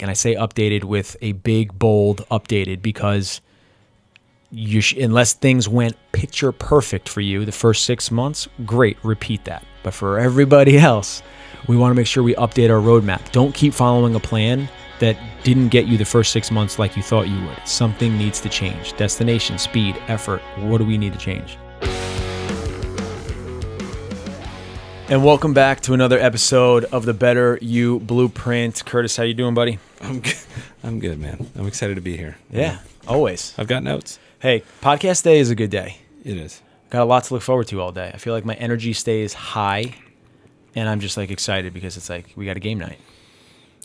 And I say updated with a big, bold updated because you sh- unless things went picture perfect for you the first six months, great, repeat that. But for everybody else, we want to make sure we update our roadmap. Don't keep following a plan that didn't get you the first six months like you thought you would. Something needs to change. Destination, speed, effort. What do we need to change? And welcome back to another episode of the Better You Blueprint. Curtis, how you doing, buddy? I'm good. I'm good, man. I'm excited to be here. Yeah, always. I've got notes. Hey, podcast day is a good day. It is. Got a lot to look forward to all day. I feel like my energy stays high, and I'm just like excited because it's like we got a game night.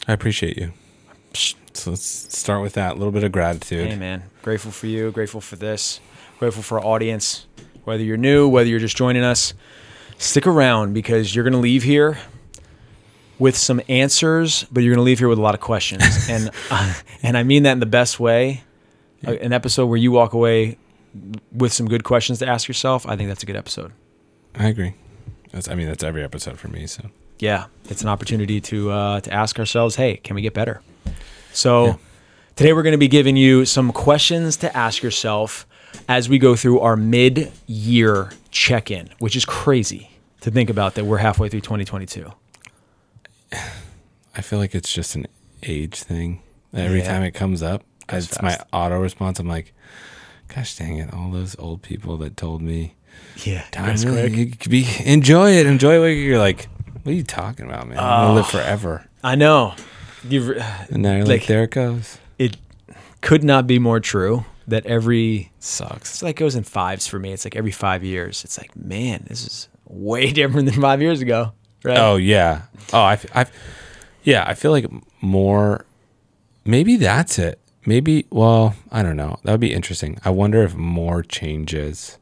I appreciate you. So let's start with that. A little bit of gratitude. Hey, man, grateful for you. Grateful for this. Grateful for our audience. Whether you're new, whether you're just joining us, stick around because you're gonna leave here with some answers, but you're gonna leave here with a lot of questions, and uh, and I mean that in the best way. A- An episode where you walk away with some good questions to ask yourself. I think that's a good episode. I agree. That's. I mean, that's every episode for me. So yeah, it's an opportunity to uh, to ask ourselves, hey, can we get better? So Yeah. today we're going to be giving you some questions to ask yourself as we go through our mid-year check-in, which is crazy to think about that we're halfway through 2022. I feel like it's just an age thing. Every Yeah. time it comes up, Goes it's my auto response. I'm like, gosh dang it! All those old people that told me Yeah, time really, you could be enjoy it, enjoy what you're like. What are you talking about, man? I'm gonna live Oh. forever. I know. You've, uh, And now you're Like- like, there it goes. it could not be more true that every Sucks. it's like goes in fives for me. It's like every five years. It's like, man, this is way different than five years ago. Right? Oh yeah. Oh, I, I, yeah. I feel like more. Maybe that's it. Maybe. Well, I don't know. That would be interesting. I wonder if more changes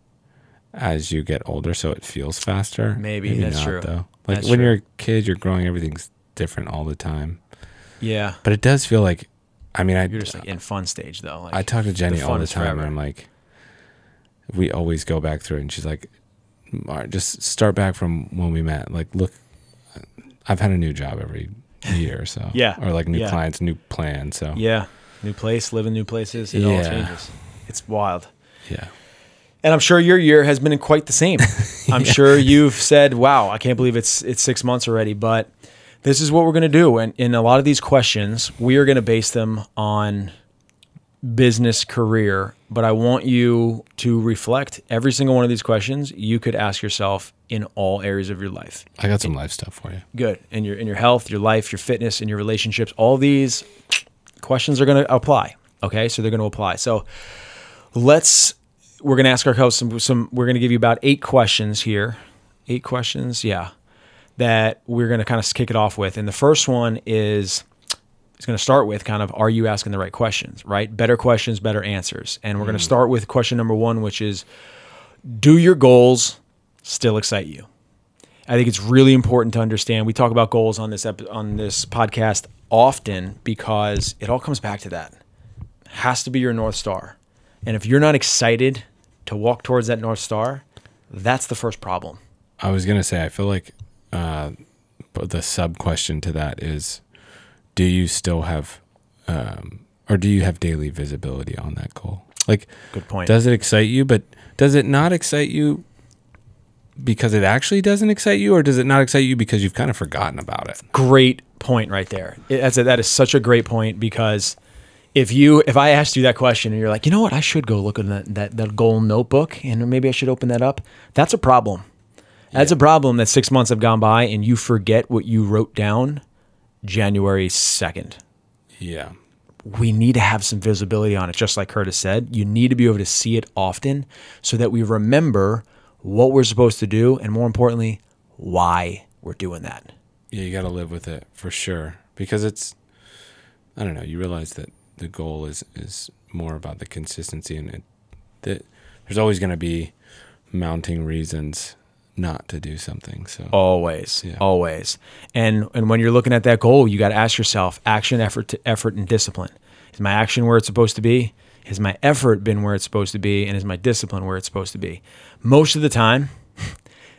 as you get older, so it feels faster. Maybe, that's true. Though, like That's when true. you're a kid, you're growing. Everything's different all the time. yeah. But it does feel like. I mean, I You're just like in fun stage though. Like, I talk to Jenny all the time, forever. and I'm like, we always go back through it, and she's like, just start back from when we met. Like, look, I've had a new job every year, so Yeah. or like new Yeah. clients, new plans. So Yeah. New place, live in new places. It all changes. It's wild. yeah, And I'm sure your year has been quite the same. I'm sure you've said, "Wow, I can't believe it's it's six months already." But this is what we're going to do, and in a lot of these questions, we are going to base them on business career. But I want you to reflect every single one of these questions. You could ask yourself in all areas of your life. I got some life stuff for you. Good in your in your health, your life, your fitness, and your relationships. All these questions are going to apply. Okay, so they're going to apply. So let's we're going to ask ourselves some some. We're going to give you about eight questions here. Eight questions, yeah, that we're going to kind of kick it off with. And the first one is it's going to start with kind of are you asking the right questions, right? Better questions, better answers. And we're going to mm. start with question number 1 which is do your goals still excite you? I think it's really important to understand. We talk about goals on this ep- on this podcast often because it all comes back to that. It Has to be your north star. And if you're not excited to walk towards that north star, that's the first problem. I was gonna say I feel like uh, the sub question to that is, do you still have, um, or do you have daily visibility on that goal? Like, Good point. Does it excite you? But does it not excite you because it actually doesn't excite you, or does it not excite you because you've kind of forgotten about it? great point right there. It- That's a, that is such a great point because if you if I asked you that question and you're like, you know what, I should go look at that that, that goal notebook and maybe I should open that up. That's a problem. That's a problem that six months have gone by and you forget what you wrote down January second. Yeah. We need to have some visibility on it, just like Curtis said. You need to be able to see it often so that we remember what we're supposed to do and more importantly, why we're doing that. Yeah, you got to live with it for sure because it's I don't know, you realize that the goal is is more about the consistency and it that there's always going to be mounting reasons not to do something. So Always, Yeah. always. And and when you're looking at that goal, you got to ask yourself: action, effort, to effort, and discipline. Is my action where it's supposed to be? Has my effort been where it's supposed to be? And is my discipline where it's supposed to be? Most of the time,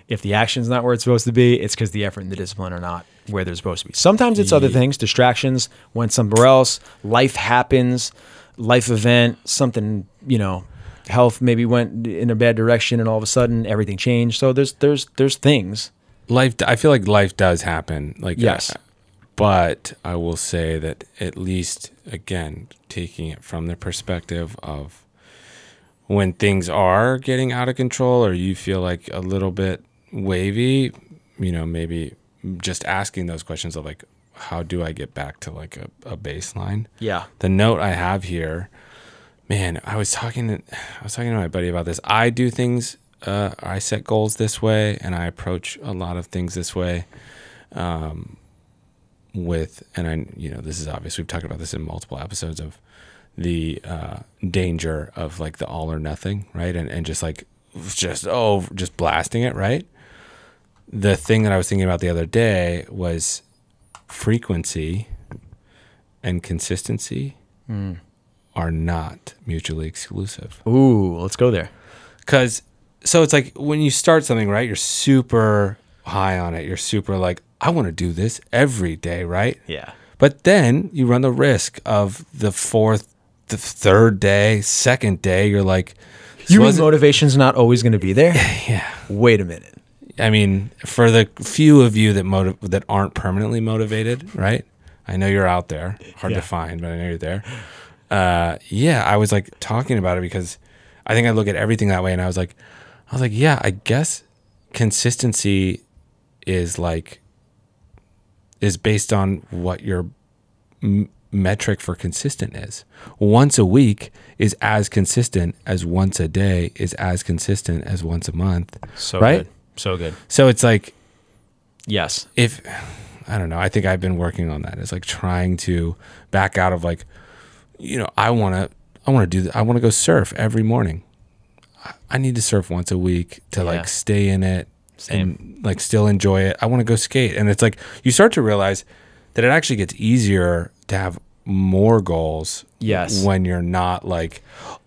If the action's not where it's supposed to be, it's because the effort and the discipline are not where they're supposed to be. Sometimes it's other things, distractions, went somewhere else, life happens, life event, something, you know, health maybe went in a bad direction and all of a sudden everything changed. So there's there's there's things. life i feel like life does happen like uh, Yes. But i will say that at least again taking it from the perspective of when things are getting out of control or you feel like a little bit wavy you know maybe just asking those questions of like how do i get back to like a, a baseline Yeah. the note I have here, man, I was talking to I was talking to my buddy about this. I do things uh, I set goals this way and I approach a lot of things this way. Um, with and I you know, this is obvious. We've talked about this in multiple episodes of the uh, danger of like the all or nothing, right? And and just like just oh just blasting it, right? The thing that I was thinking about the other day was frequency and consistency are not mutually exclusive. Ooh, let's go there. Cause so it's like when you start something, right? You're super high on it. You're super like, I want to do this every day, right? Yeah. But then you run the risk of the fourth, the third day, second day, you're like, You mean motivation's not always going to be there? yeah. Wait a minute. I mean, for the few of you that motiv- that aren't permanently motivated, right? I know you're out there, hard Yeah. to find, but I know you're there. Uh, yeah, I was like talking about it because I think I look at everything that way, and I was like, I was like, yeah, I guess consistency is like is based on what your m- metric for consistent is. Once a week is as consistent as once a day is as consistent as once a month. So Right? good. So good. So it's like Yes. if I don't know, I think I've been working on that. It's like trying to back out of like, you know, I want to, I want to do, I want to go surf every morning. I- need to surf once a week to Yeah. like stay in it Same. and like still enjoy it. I want to go skate, and it's like you start to realize that it actually gets easier to have more goals. Yes. when you're not like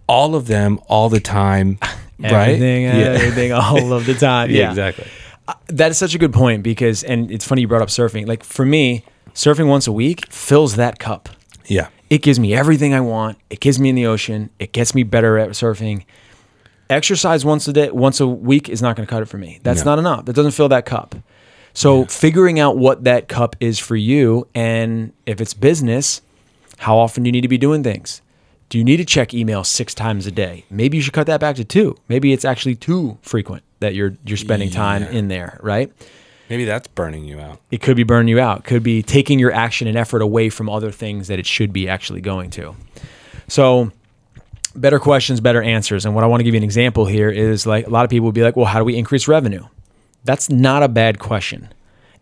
all of them all the time, right? Everything, yeah. Uh, everything, all of the time. yeah, Yeah. exactly. Uh, that is such a good point because, and it's funny you brought up surfing. Like for me, surfing once a week fills that cup. Yeah, It gives me everything I want. It gives me in the ocean. It gets me better at surfing. Exercise once a day, once a week is not going to cut it for me. That's No. not enough. That doesn't fill that cup. So figuring out what that cup is for you, and if it's business, how often do you need to be doing things? Do you need to check email six times a day? Maybe you should cut that back to two. Maybe it's actually too frequent that you're you're spending time Yeah. in there, right? maybe that's burning you out. it could be burning you out could be taking your action and effort away from other things that it should be actually going to so better questions better answers and what i want to give you an example here is like a lot of people would be like well how do we increase revenue that's not a bad question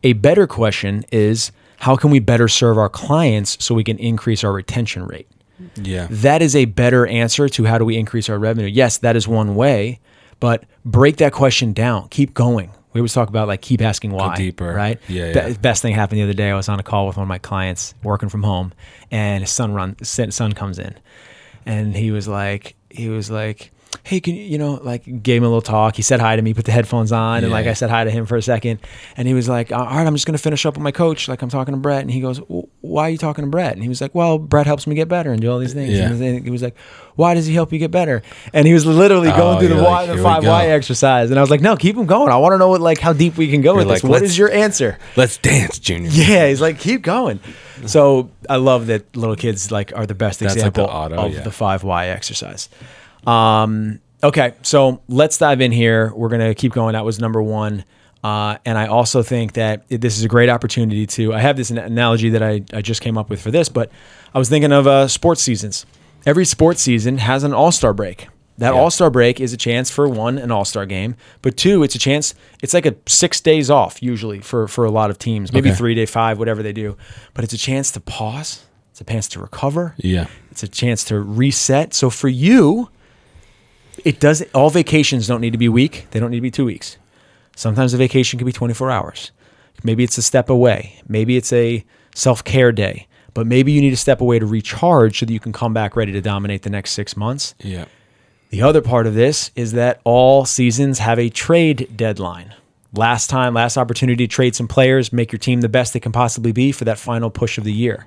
a better question is how can we better serve our clients so we can increase our retention rate Yeah, that is a better answer to how do we increase our revenue. Yes, that is one way, but break that question down. Keep going. We always talk about like keep asking why. Go deeper. Right? Yeah, Be- yeah. best thing happened the other day. I was on a call with one of my clients working from home, and his son run son comes in, and he was like he was like. Hey, can you, you know, like gave him a little talk. He said hi to me, put the headphones on, and like I said hi to him for a second. And he was like, All right, I'm just going to finish up with my coach. Like I'm talking to Brett. And he goes, Why are you talking to Brett? And he was like, Well, Brett helps me get better and do all these things. Yeah. And he was like, Why does he help you get better? And he was literally oh, going Oh, through the like, the 5Y exercise. And I was like, No, keep him going. I want to know what like how deep we can go with You're this. like, What "Let's- your answer? let's dance, Junior. Yeah, he's like, keep going. So I love that little kids like are the best That's like the example auto, of yeah. the 5Y exercise. Um, okay, so let's dive in here. We're gonna keep going. That was number one. Uh, and I also think that it- this is a great opportunity to. I have this analogy that I, I just came up with for this, but I was thinking of uh, sports seasons. Every sports season has an all star break. That Yeah. all star break is a chance for one, an all star game, but two, it's a chance. It's like a six days off usually for for a lot of teams, maybe Okay. three day, five, whatever they do. But it's a chance to pause. It's a chance to recover. Yeah. It's a chance to reset. So for you, it does. All vacations don't need to be week. They don't need to be two weeks. Sometimes a vacation can be 24 hours. Maybe it's a step away. Maybe it's a self care day. But maybe you need to step away to recharge so that you can come back ready to dominate the next six months. Yeah. The other part of this is that all seasons have a trade deadline. Last time, last opportunity to trade some players, make your team the best they can possibly be for that final push of the year.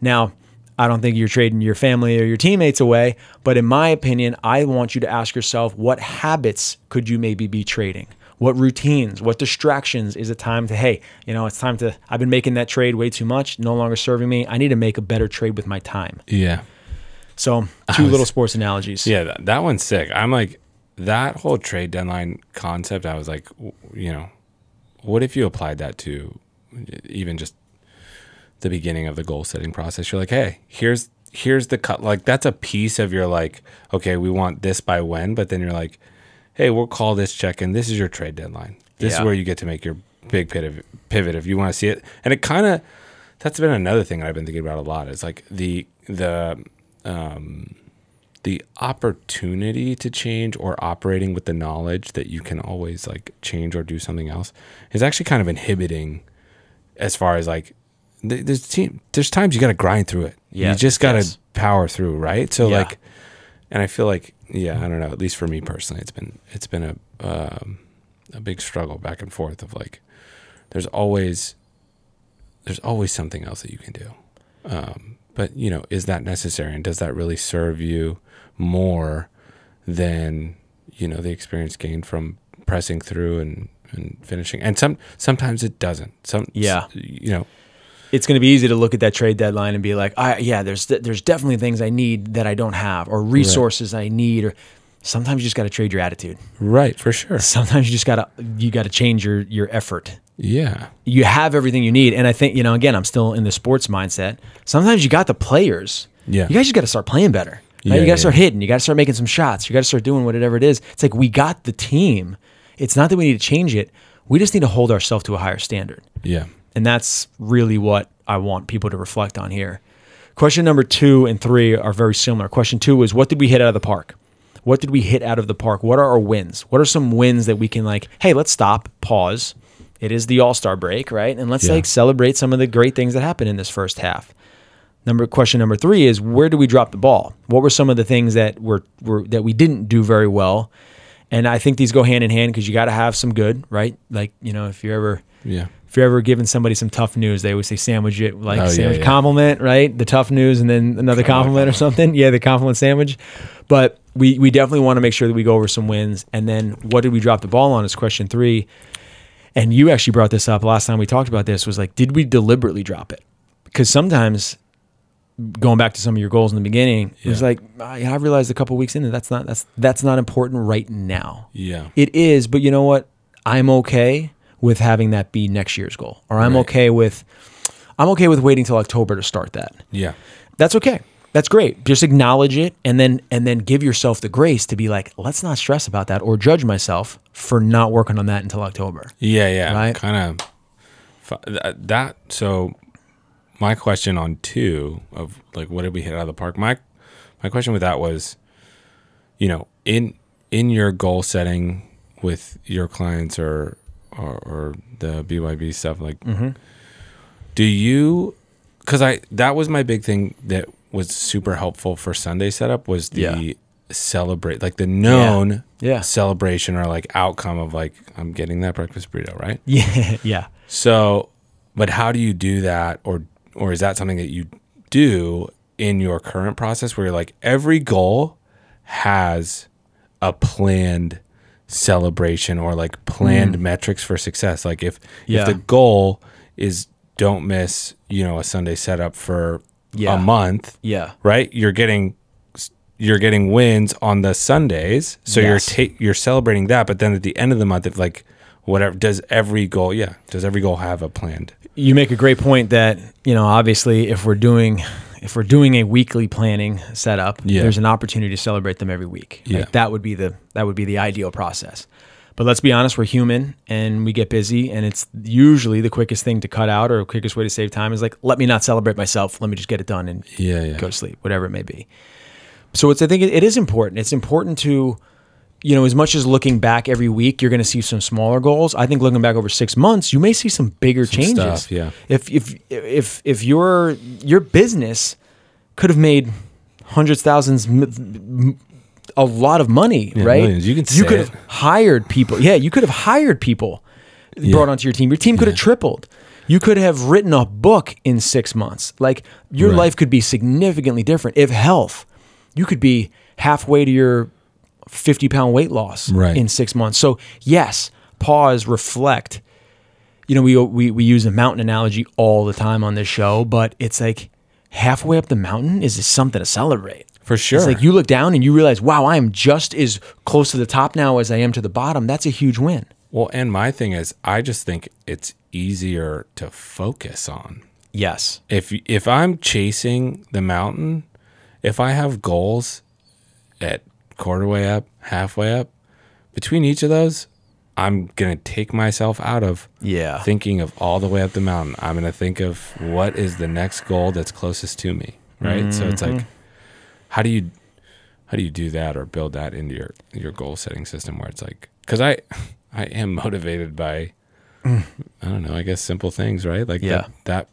Now, I don't think you're trading your family or your teammates away, but in my opinion, I want you to ask yourself what habits could you maybe be trading? What routines, what distractions is it time to, hey, you know, it's time to, I've been making that trade way too much, no longer serving me. I need to make a better trade with my time. Yeah. So, two little sports analogies. Yeah, that, that one's sick. I'm like, that whole trade deadline concept, I was like, you know, what if you applied that to even just the beginning of the goal setting process? You're like, hey, here's here's the cut. Like that's a piece of your like, okay, we want this by when, but then you're like, hey, we'll call this check in. This is your trade deadline. This Yeah. is where you get to make your big pivot pivot if you want to see it. And it kind of that's been another thing I've been thinking about a lot. Is like the the um, the opportunity to change or operating with the knowledge that you can always like change or do something else is actually kind of inhibiting as far as like there's team there's times you got to grind through it Yeah, you just got to yes. power through right so Yeah. like and i feel like yeah i don't know at least for me personally it's been it's been a um, a big struggle back and forth of like there's always there's always something else that you can do um, but you know is that necessary and does that really serve you more than you know the experience gained from pressing through and and finishing and some sometimes it doesn't some Yeah. you know it's going to be easy to look at that trade deadline and be like, I, yeah, there's there's definitely things I need that I don't have, or resources I need, or sometimes you just got to trade your attitude. right for sure Sometimes you just got to you got to change your your effort. yeah You have everything you need, and I think you know. Again, I'm still in the sports mindset. Sometimes you got the players. Yeah. you guys just got to start playing better. right? Yeah, you got to yeah, start hitting. You got to start making some shots. You got to start doing whatever it is. It's like we got the team. It's not that we need to change it. We just need to hold ourselves to a higher standard. yeah And that's really what I want people to reflect on here. Question number two and three are very similar. Question two is what did we hit out of the park? What did we hit out of the park? What are our wins? What are some wins that we can like, hey, let's stop, pause. It is the All Star break, right? And let's Yeah. like celebrate some of the great things that happened in this first half. Number question number three is where do we drop the ball? What were some of the things that were, were that we didn't do very well? And I think these go hand in hand because you got to have some good, right? Like you know, if you're ever yeah if you're ever giving somebody some tough news, they always say sandwich it like Oh, sandwich yeah. compliment, right? The tough news and then another compliment or something. Yeah, the compliment sandwich. But we we definitely want to make sure that we go over some wins. And then what did we drop the ball on is question three. And you actually brought this up last time we talked about this was like, did we deliberately drop it? Because sometimes going back to some of your goals in the beginning, it was like "Ah, I realized a couple weeks into that's not that's that's not important right now. yeah It is, but you know what? I'm okay with having that be next year's goal, or I'm Right. okay with I'm okay with waiting till October to start that. yeah That's okay. That's great. Just acknowledge it, and then and then give yourself the grace to be like, let's not stress about that or judge myself for not working on that until October. Yeah, yeah, Right? kind of that, uh, that. So, my question on two of like, what did we hit out of the park? My my question with that was, you know, in in your goal setting with your clients or or, or the BYB stuff, like, mm-hmm. do you? Because I that was my big thing that was super helpful for Sunday setup was the Yeah. celebrate like the known Yeah. celebration or like outcome of like I'm getting that breakfast burrito, right? Yeah, yeah. So, but how do you do that or or is that something that you do in your current process where you're like every goal has a planned celebration or like planned mm. metrics for success. Like if Yeah. if the goal is don't miss, you know, a Sunday setup for Yeah. a month, Yeah. right? You're getting you're getting wins on the Sundays, so Yes. you're ta- you're celebrating that. But then at the end of the month, if like whatever does every goal, yeah, does every goal have a planned? You make a great point that, you know, obviously if we're doing if we're doing a weekly planning setup, Yeah. there's an opportunity to celebrate them every week. Yeah. Like that would be the that would be the ideal process. But let's be honest, we're human and we get busy and it's usually the quickest thing to cut out or quickest way to save time is like let me not celebrate myself, let me just get it done and Yeah, yeah, go to sleep, whatever it may be. So it's I think it, it is important. It's important to you know, as much as looking back every week, you're going to see some smaller goals. I think looking back over six months, you may see some bigger changes. stuff, yeah. If if if if your your business could have made hundreds, thousands, m- m- a lot of money, Yeah, right? millions. You can you could have hired people. Yeah, you could have hired people brought onto your team. Your team could have tripled. You could have written a book in six months. Like your Right. life could be significantly different. If health, you could be halfway to your 50 pound weight loss Right. in six months. So, yes, pause, reflect. You know, we, we, we use a mountain analogy all the time on this show, but it's like halfway up the mountain is something to celebrate. For sure. It's like you look down and you realize, wow, I am just as close to the top now as I am to the bottom. That's a huge win. Well, and my thing is, I just think it's easier to focus on. Yes. If if I'm chasing the mountain, if I have goals at quarter way up, halfway up, between each of those, I'm gonna take myself out of Yeah. thinking of all the way up the mountain. I'm gonna think of what is the next goal that's closest to me, right? So it's Mm-hmm. like, how do you how do you do that or build that into your your goal setting system where it's like, because I I am motivated by I don't know, I guess simple things, right? Like. Yeah. that, that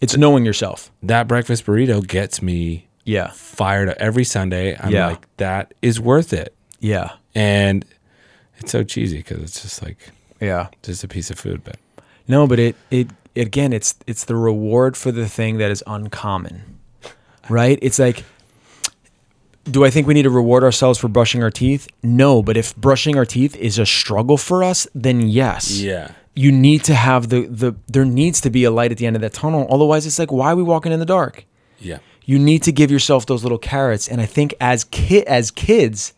It's knowing yourself. that breakfast burrito gets me Yeah. fired up every Sunday. I'm Yeah. like, that is worth it, Yeah. and it's so cheesy because it's just like Yeah. just a piece of food, but No, but it it again it's it's the reward for the thing that is uncommon. Right? It's like do I think we need to reward ourselves for brushing our teeth? No, but if brushing our teeth is a struggle for us, then yes. yeah, You need to have the the there needs to be a light at the end of that tunnel. Otherwise it's like why are we walking in the dark? yeah, You need to give yourself those little carrots and I think as kid as kids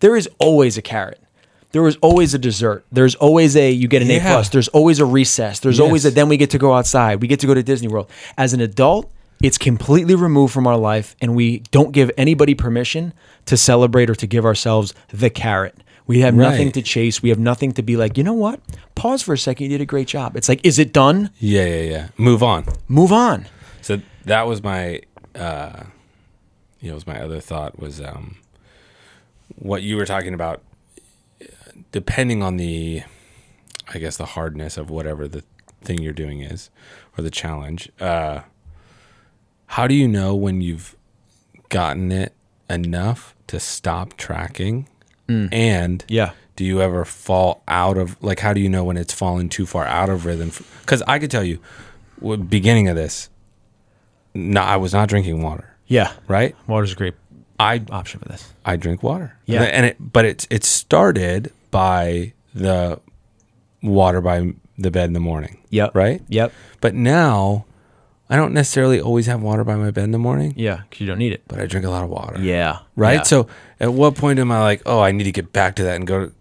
there is always a carrot. There is always a dessert. There's always a you get an A plus. There's always a recess. There's always a then we get to go outside. We get to go to Disney World. As an adult, it's completely removed from our life, and we don't give anybody permission to celebrate or to give ourselves the carrot. We have nothing to chase. We have nothing to be like, you know what? Pause for a second. You did a great job. It's like, is it done? yeah, yeah, yeah. Move on. Move on. So that was my, uh, you know, was my other thought was um, what you were talking about. Depending on the, I guess the hardness of whatever the thing you're doing is, or the challenge. Uh, how do you know when you've gotten it enough to stop tracking? And Yeah. do you ever fall out of like how do you know when it's falling too far out of rhythm because i could tell you beginning of this no i was not drinking water Yeah. right Water's a great i option for this. i drink water Yeah. and it but it's it started by the water by the bed in the morning Yep. right Yep. but now i don't necessarily always have water by my bed in the morning Yeah. Because you don't need it. but i drink a lot of water Yeah. right Yeah. so at what point am i like oh i need to get back to that and go to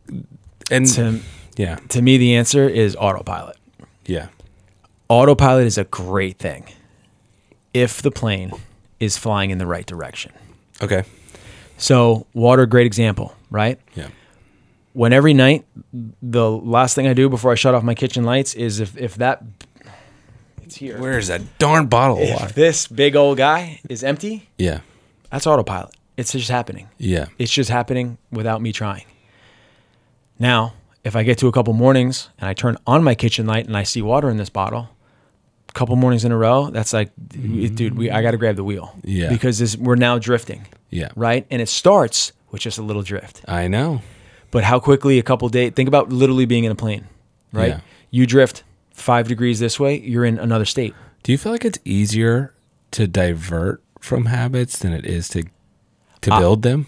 and to, yeah to me, the answer is autopilot. yeah Autopilot is a great thing if the plane is flying in the right direction. okay So, water, great example, right? yeah When every night, the last thing I do before I shut off my kitchen lights is if, if that, it's here. Where's that darn bottle of water? If this big old guy is empty, Yeah. that's autopilot. It's just happening. Yeah. It's just happening without me trying. Now, if I get to a couple mornings and I turn on my kitchen light and I see water in this bottle, couple mornings in a row, that's like, dude, we I got to grab the wheel. Yeah. Because this, we're now drifting, Yeah. right? And it starts with just a little drift. I know. But how quickly a couple days, think about literally being in a plane, right? Yeah. You drift five degrees this way, you're in another state. Do you feel like it's easier to divert from habits than it is to to build them?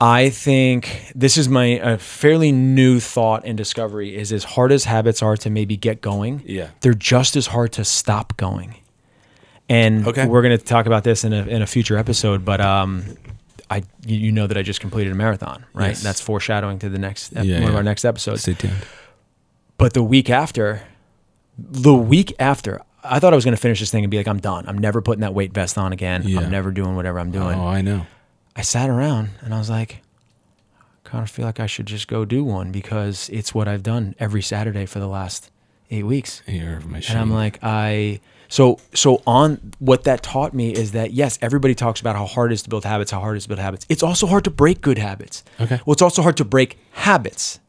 I think this is my a fairly new thought and discovery is as hard as habits are to maybe get going, Yeah. they're just as hard to stop going. And Okay. we're going to talk about this in a, in a future episode, but um, I you know that I just completed a marathon, right? Yes. That's foreshadowing to the next ep- Yeah, one of our next episodes. Stay tuned. But the week after, the week after, I thought I was going to finish this thing and be like, I'm done. I'm never putting that weight vest on again. Yeah. I'm never doing whatever I'm doing. Oh, I know. I sat around and I was like, kind of feel like I should just go do one because it's what I've done every Saturday for the last eight weeks. You're machine. And I'm like, I so so on what that taught me is that yes, everybody talks about how hard it is to build habits, how hard it is to build habits. It's also hard to break good habits. Okay. Well, it's also hard to break habits.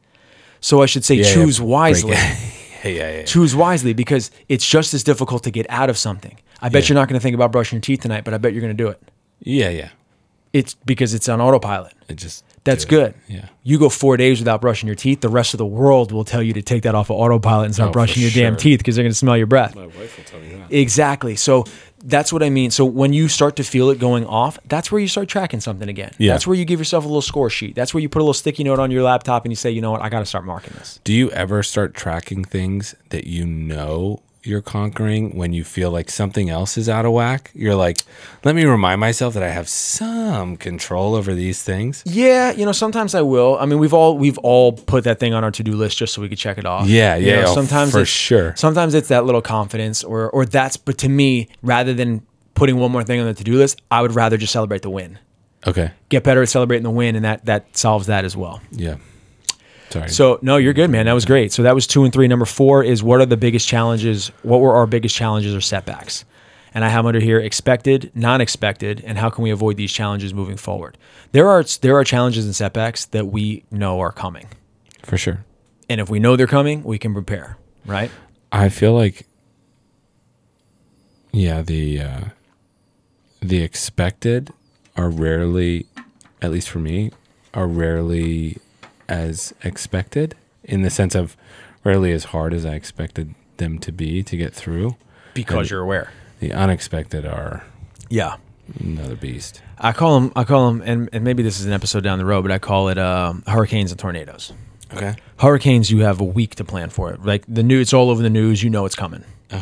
So I should say Yeah, yeah, choose break wisely. yeah, yeah, yeah. choose wisely because it's just as difficult to get out of something. I bet Yeah. you're not going to think about brushing your teeth tonight, but I bet you're going to do it. Yeah, yeah. It's because it's on autopilot. It just That's good. Yeah. You go four days without brushing your teeth, the rest of the world will tell you to take that off of autopilot and start Oh, brushing your damn teeth because they're going to smell your breath. My wife will tell me that. Exactly. So that's what I mean. So when you start to feel it going off, that's where you start tracking something again. Yeah. That's where you give yourself a little score sheet. That's where you put a little sticky note on your laptop and you say, you know what, I got to start marking this. Do you ever start tracking things that you know you're conquering when you feel like something else is out of whack? You're like, let me remind myself that I have some control over these things. Yeah, you know, sometimes I will. I mean, we've all we've all put that thing on our to do list just so we could check it off. Yeah, You yeah, know, oh, sometimes for it's- sure. Sometimes it's that little confidence, or or that's. But to me, rather than putting one more thing on the to do list, I would rather just celebrate the win. Okay. Get better at celebrating the win, and that that solves that as well. Yeah. Sorry. So no, you're good, man. That was great. So that was two and three. Number four is what are the biggest challenges? What were our biggest challenges or setbacks? And I have under here expected, non-expected, and how can we avoid these challenges moving forward? There are there are challenges and setbacks that we know are coming, for sure. and if we know they're coming, we can prepare. Right? I feel like yeah, the uh the expected are rarely at least for me are rarely as expected in the sense of rarely as hard as I expected them to be to get through. Because you're aware. The unexpected are Yeah. another beast. I call them. I call them, and, and maybe this is an episode down the road, but I call it um, hurricanes and tornadoes. Okay. Hurricanes, you have a week to plan for it. Like the news, it's all over the news. You know it's coming.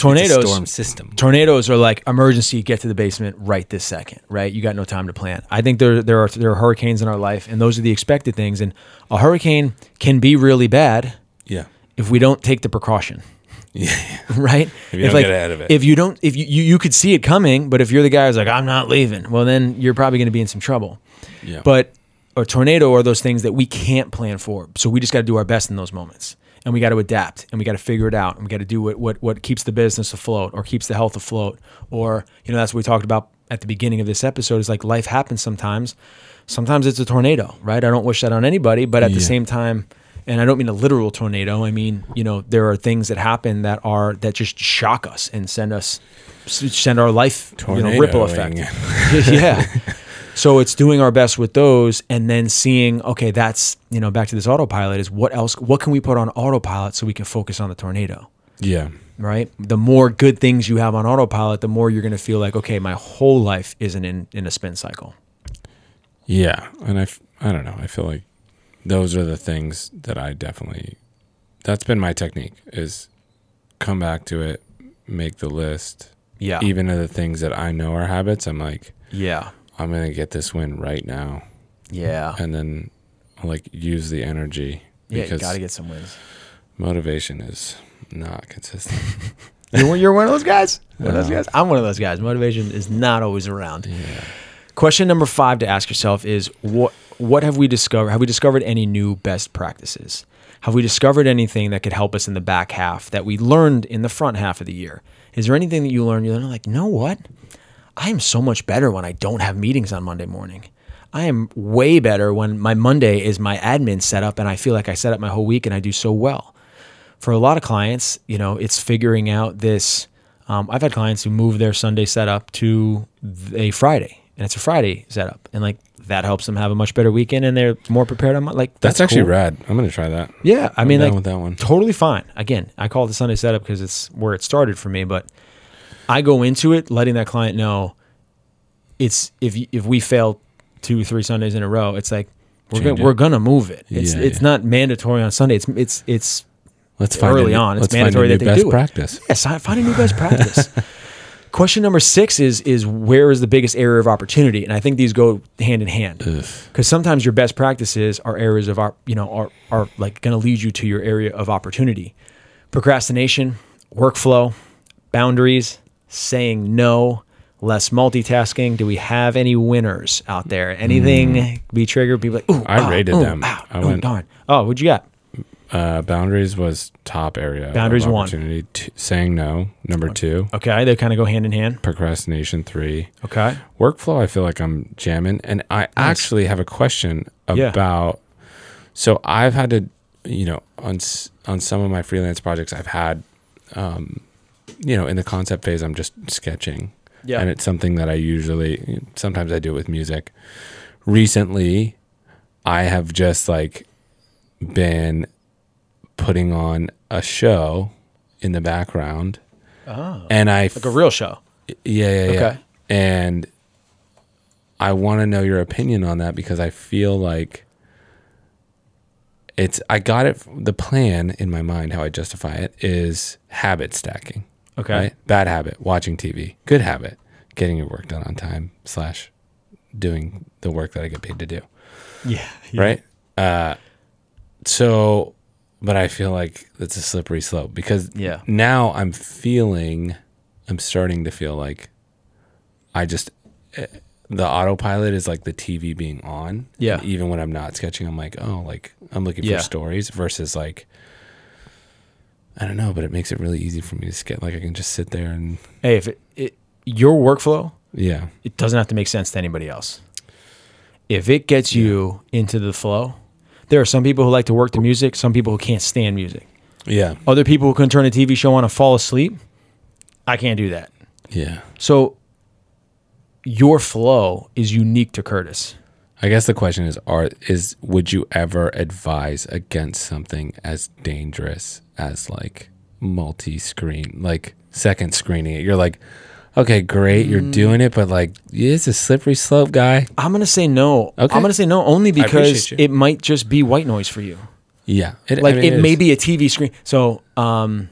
Tornadoes, storm system. tornadoes are like emergency. Get to the basement right this second. Right, you got no time to plan. I think there there are there are hurricanes in our life, and those are the expected things. And a hurricane can be really bad Yeah. if we don't take the precaution. Yeah. right? If you don't get ahead of it. If you don't, if you, you, you could see it coming, but if you're the guy who's like, I'm not leaving, well, then you're probably going to be in some trouble. Yeah. But a tornado are those things that we can't plan for. So we just got to do our best in those moments. And we got to adapt and we got to figure it out. And we got to do what, what, what keeps the business afloat or keeps the health afloat. Or, you know, that's what we talked about at the beginning of this episode is like life happens sometimes. Sometimes it's a tornado, right? I don't wish that on anybody, but at the same time, and I don't mean a literal tornado. I mean, you know, there are things that happen that are that just shock us and send us send our life, you know, ripple effect. Yeah. So it's doing our best with those and then seeing, okay, that's, you know, back to this autopilot is what else, what can we put on autopilot so we can focus on the tornado, Yeah. right? The more good things you have on autopilot, the more you're going to feel like, okay, my whole life isn't in, in a spin cycle. Yeah, and I, I don't know. I feel like those are the things that I definitely. That's been my technique: is come back to it, make the list. Yeah. Even of the things that I know are habits, I'm like, Yeah. I'm gonna get this win right now, Yeah. and then like use the energy Yeah. You because got to get some wins. motivation is not consistent. You're, you're one of those guys? One of those guys? I'm one of those guys. Motivation is not always around. yeah. Question number five to ask yourself is what what have we discovered? Have we discovered any new best practices? Have we discovered anything that could help us in the back half that we learned in the front half of the year? Is there anything that you learned? You're like, you know what? I am so much better when I don't have meetings on Monday morning. I am way better when my Monday is my admin setup and I feel like I set up my whole week and I do so well. For a lot of clients, you know, it's figuring out this. Um, I've had clients who move their Sunday setup to a Friday, and it's a Friday setup, and like that helps them have a much better weekend, and they're more prepared on like That's, that's, actually cool. rad. I'm gonna try that. Yeah, I I'm mean, like with that one. totally fine. Again, I call it the Sunday setup because it's where it started for me. But I go into it letting that client know it's if if we fail two three Sundays in a row, it's like we're gonna, it. we're gonna move it. It's Yeah, it's yeah. not mandatory on Sunday. It's it's it's Let's find early new, on, it's let's find a mandatory that they best do it. practice. yes. Find a new best practice. Question number six is is where is the biggest area of opportunity? And I think these go hand in hand because sometimes your best practices are areas of our you know are are like going to lead you to your area of opportunity procrastination workflow boundaries saying no less multitasking do we have any winners out there anything be triggered people like ooh I ah, rated them. ah, I went- darn oh what'd you got Uh, boundaries was top area. Boundaries one. opportunity. T- saying no. Number two. okay they kind of go hand in hand Procrastination three. okay Workflow. I feel like I'm jamming, and I actually have a question Yeah. about. So I've had to, you know, on on some of my freelance projects, I've had, um, you know, in the concept phase, I'm just sketching. Yeah. And it's something that I usually, sometimes I do it with music. Recently, I have just like been putting on a show in the background. Oh. And I, Like a real show. yeah, yeah, yeah. Okay. And I want to know your opinion on that because I feel like it's, I got it, the plan in my mind, how I justify it is habit stacking. Okay. Right? Bad habit, watching TV. Good habit, getting your work done on time, slash doing the work that I get paid to do. Yeah. Right? Uh, so, but I feel like it's a slippery slope because Yeah. now I'm feeling, I'm starting to feel like I just, eh, the autopilot is like the TV being on. Yeah. Even when I'm not sketching, I'm like, oh, like I'm looking Yeah. for stories versus like, I don't know, but it makes it really easy for me to sketch. Like I can just sit there and, Hey, if it, it your workflow, yeah. it doesn't have to make sense to anybody else. If it gets you into the flow, there are some people who like to work the music, some people who can't stand music. Yeah. Other people who can turn a TV show on and fall asleep. I can't do that. Yeah. So your flow is unique to Curtis. I guess the question is are is would you ever advise against something as dangerous as like multi-screen like second screening it? You're like, okay, great, you're Mm. doing it, but like it's a slippery slope, guy. I'm gonna say no. Okay. I'm gonna say no only because it might just be white noise for you. Yeah. It, Like I mean, it may be a TV screen. So um,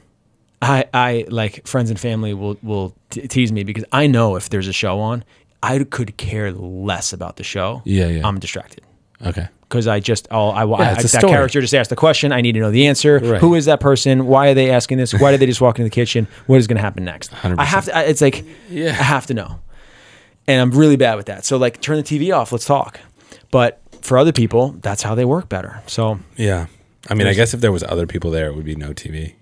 I I like friends and family will will t- tease me because I know if there's a show on, I could care less about the show. Yeah, yeah. I'm distracted Okay. because I just oh I, I, Yeah, a that story. character just asked the question. I need to know the answer. Right. Who is that person? Why are they asking this? Why did they just walk into the kitchen? What is going to happen next? Hundred. I have to. I- It's like Yeah. I have to know, and I'm really bad with that. So like turn the TV off. Let's talk. But for other people, that's how they work better. So Yeah. I mean, I guess if there was other people there, it would be no TV.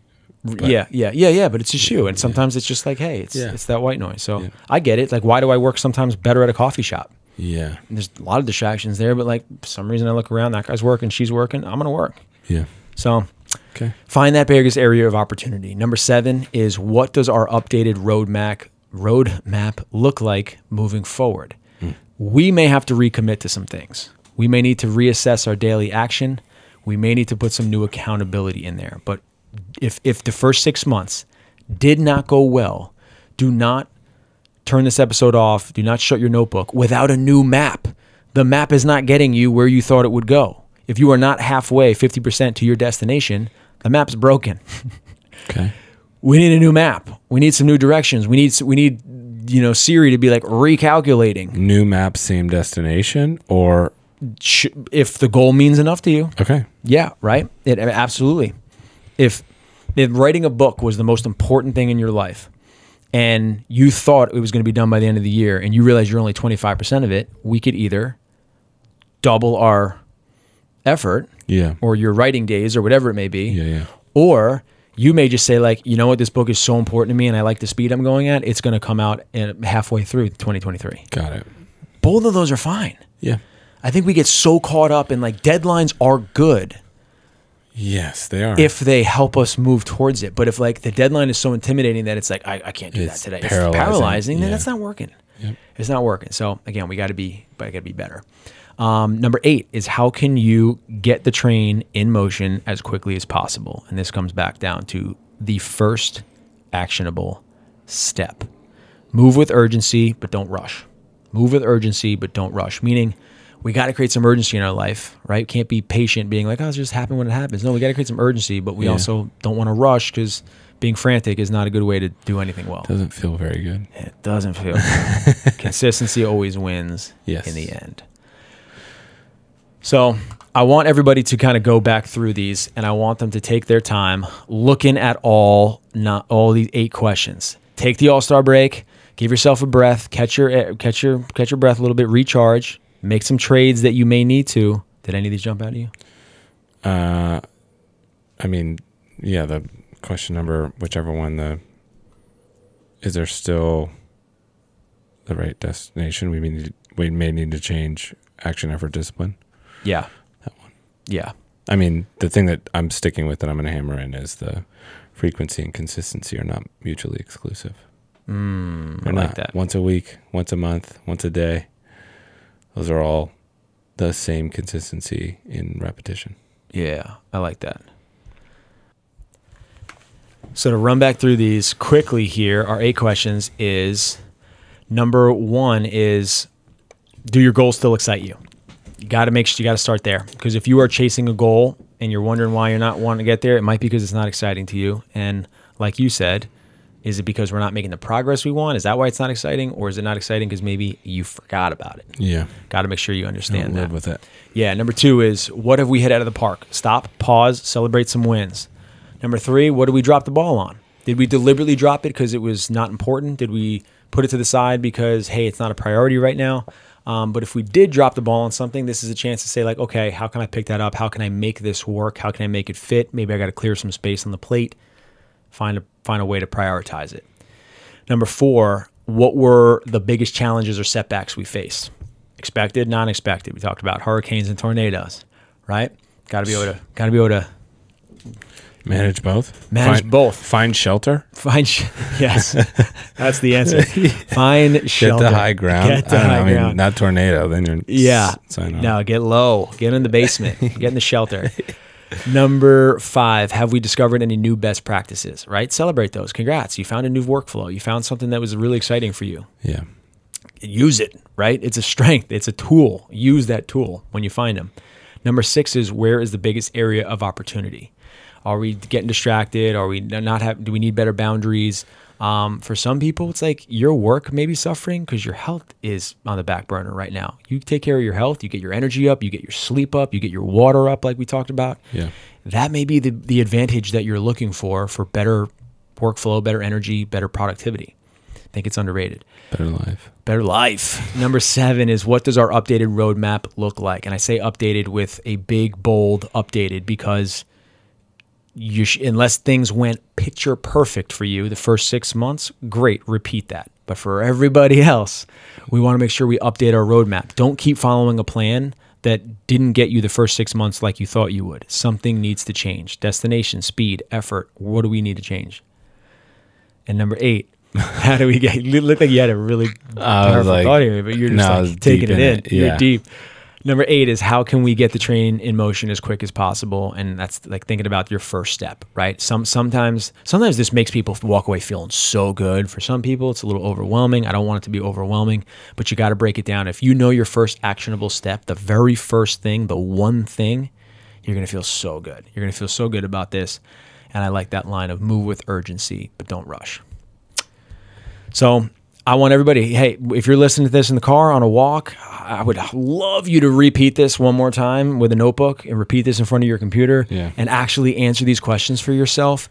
Yeah, yeah, yeah, yeah. But it's a shoe, and sometimes it's just like, hey, it's Yeah. it's that white noise. So Yeah. I get it. Like, why do I work sometimes better at a coffee shop? Yeah. And there's a lot of distractions there, but like for some reason I look around, that guy's working, she's working, I'm gonna work. Yeah. So Okay. find that biggest area of opportunity. Number seven is what does our updated roadmap roadmap look like moving forward? Hmm. We may have to recommit to some things. We may need to reassess our daily action. We may need to put some new accountability in there. But if if the first six months did not go well, do not turn this episode off. Do not shut your notebook without a new map. The map is not getting you where you thought it would go. If you are not halfway, 50% to your destination, the map's broken. Okay. We need a new map. We need some new directions. We need we need you know Siri to be like recalculating. New map, same destination, or If the goal means enough to you, okay. yeah, right. It absolutely. If if writing a book was the most important thing in your life, and you thought it was going to be done by the end of the year, and you realize you're only 25 percent of it, we could either double our effort Yeah. or your writing days or whatever it may be, Yeah. Yeah. or you may just say like, you know what, this book is so important to me, and I like the speed I'm going at. It's going to come out in halfway through 2023. Got it. Both of those are fine. Yeah. I think we get so caught up in like deadlines are good Yes, they are. if they help us move towards it. But if like the deadline is so intimidating that it's like I, I can't do It's that today, it's paralyzing, paralyzing, then yeah. that's not working. Yep. It's not working. So again, we got to be, but I got to be better. Um, number eight is how can you get the train in motion as quickly as possible? And this comes back down to the first actionable step. Move with urgency, but don't rush. Move with urgency, but don't rush. Meaning, we got to create some urgency in our life, right? Can't be patient, being like, "Oh, it's just happen when it happens." No, we got to create some urgency, but we Yeah. also don't want to rush because being frantic is not a good way to do anything well. Doesn't feel very good. It doesn't feel. Consistency always wins Yes. in the end. So I want everybody to kind of go back through these, and I want them to take their time looking at all not all these eight questions. Take the All Star break, give yourself a breath, catch your eh, catch your catch your breath a little bit, recharge, make some trades that you may need to. Did any of these jump out at you? Uh, I mean, yeah, the question number, whichever one, the is there still the right destination? We may need, we may need to change action, effort, discipline. Yeah, That one. yeah, I mean, the thing that I'm sticking with that I'm going to hammer in is the frequency and consistency are not mutually exclusive. Mm, I like not. that. Once a week, once a month, once a day. Those are all the same consistency in repetition. Yeah, I like that. So to run back through these quickly here, our eight questions is number one is do your goals still excite you? You got to make sure you got to start there because if you are chasing a goal and you're wondering why you're not wanting to get there, it might be because it's not exciting to you. And like you said, is it because we're not making the progress we want? Is that why it's not exciting, or is it not exciting because maybe you forgot about it? Yeah. Got to make sure you understand that. live with it. Yeah. Number two is what have we hit out of the park? Stop, pause, celebrate some wins. Number three, what did we drop the ball on? Did we deliberately drop it because it was not important? Did we put it to the side because, hey, it's not a priority right now? Um, but if we did drop the ball on something, this is a chance to say, like, okay, how can I pick that up? How can I make this work? How can I make it fit? Maybe I got to clear some space on the plate. Find a find a way to prioritize it. Number four, what were the biggest challenges or setbacks we faced? Expected, non-expected. We talked about hurricanes and tornadoes, right? Got to be able to got to be able to Manage both. Manage Find- both. Find shelter. find. Sh- yes, that's the answer. Find shelter. Get shelter. to high ground. Get I don't know, high I mean, ground. not tornado. Then you're Yeah. s- No, get low. Get in the basement. get in the shelter. Number five, have we discovered any new best practices? Right? Celebrate those. Congrats. You found a new workflow. You found something that was really exciting for you. Yeah. use it, right? It's a strength, it's a tool. Use that tool when you find them. Number six is where is the biggest area of opportunity? Are we getting distracted? Are we not have? Do we need better boundaries? Um, for some people, it's like your work may be suffering because your health is on the back burner right now. You take care of your health, you get your energy up, you get your sleep up, you get your water up, like we talked about. Yeah. That may be the, the advantage that you're looking for for better workflow, better energy, better productivity. I think it's underrated. Better life. Better life. Number seven is what does our updated roadmap look like? And I say updated with a big, bold updated because you sh- unless things went picture perfect for you the first six months, great, repeat that. But for everybody else, we want to make sure we update our roadmap. Don't keep following a plan that didn't get you the first six months like you thought you would. Something needs to change. Destination, speed, effort. What do we need to change? And number eight, how do we get? You look like you had a really powerful like- thut here, but you're just No, like taking it in in. it. You're deep. Number eight is how can we get the train in motion as quick as possible, and that's like thinking about your first step, right? Some sometimes sometimes this makes people walk away feeling so good. For some people, it's a little overwhelming. I don't want it to be overwhelming, but you got to break it down. If you know your first actionable step, the very first thing, the one thing, you're gonna feel so good. You're gonna feel so good about this, and I like that line of move with urgency, but don't rush. So I want everybody, hey, if you're listening to this in the car on a walk, I would love you to repeat this one more time with a notebook and repeat this in front of your computer Yeah. and actually answer these questions for yourself.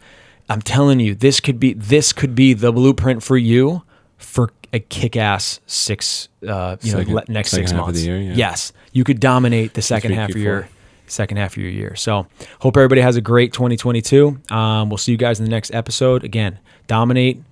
I'm telling you, this could be this could be the blueprint for you for a kick-ass six, uh, you Second- know, next six months. year, yeah. Yes, you could dominate the second half of your second half of your year. So hope everybody has a great 2022. Um, we'll see you guys in the next episode. Again, dominate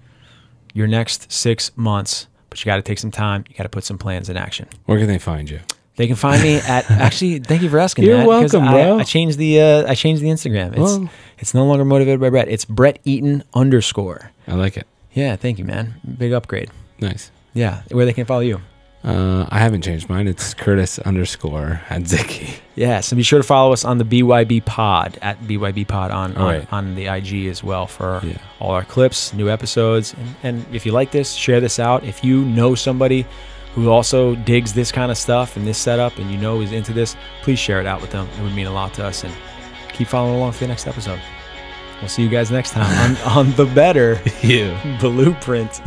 your next six months, but you got to take some time. You got to put some plans in action. Where can they find you? They can find me at actually. Thank you for asking. You're that, welcome, I, bro. I changed the uh, I changed the Instagram. It's Well- it's no longer motivated by Brett. It's Brett Eaton underscore. I like it. Yeah, thank you, man. Big upgrade. Nice. Yeah, where they can follow you. Uh, I haven't changed mine. It's Curtis underscore Hadzicki. Yeah, so be sure to follow us on the BYB Pod at BYB Pod on on, right. on the IG as well for Yeah. all our clips, new episodes, and, and if you like this, share this out. If you know somebody who also digs this kind of stuff and this setup, and you know is into this, please share it out with them. It would mean a lot to us, and keep following along for the next episode. We'll see you guys next time on, on the better You. blueprint.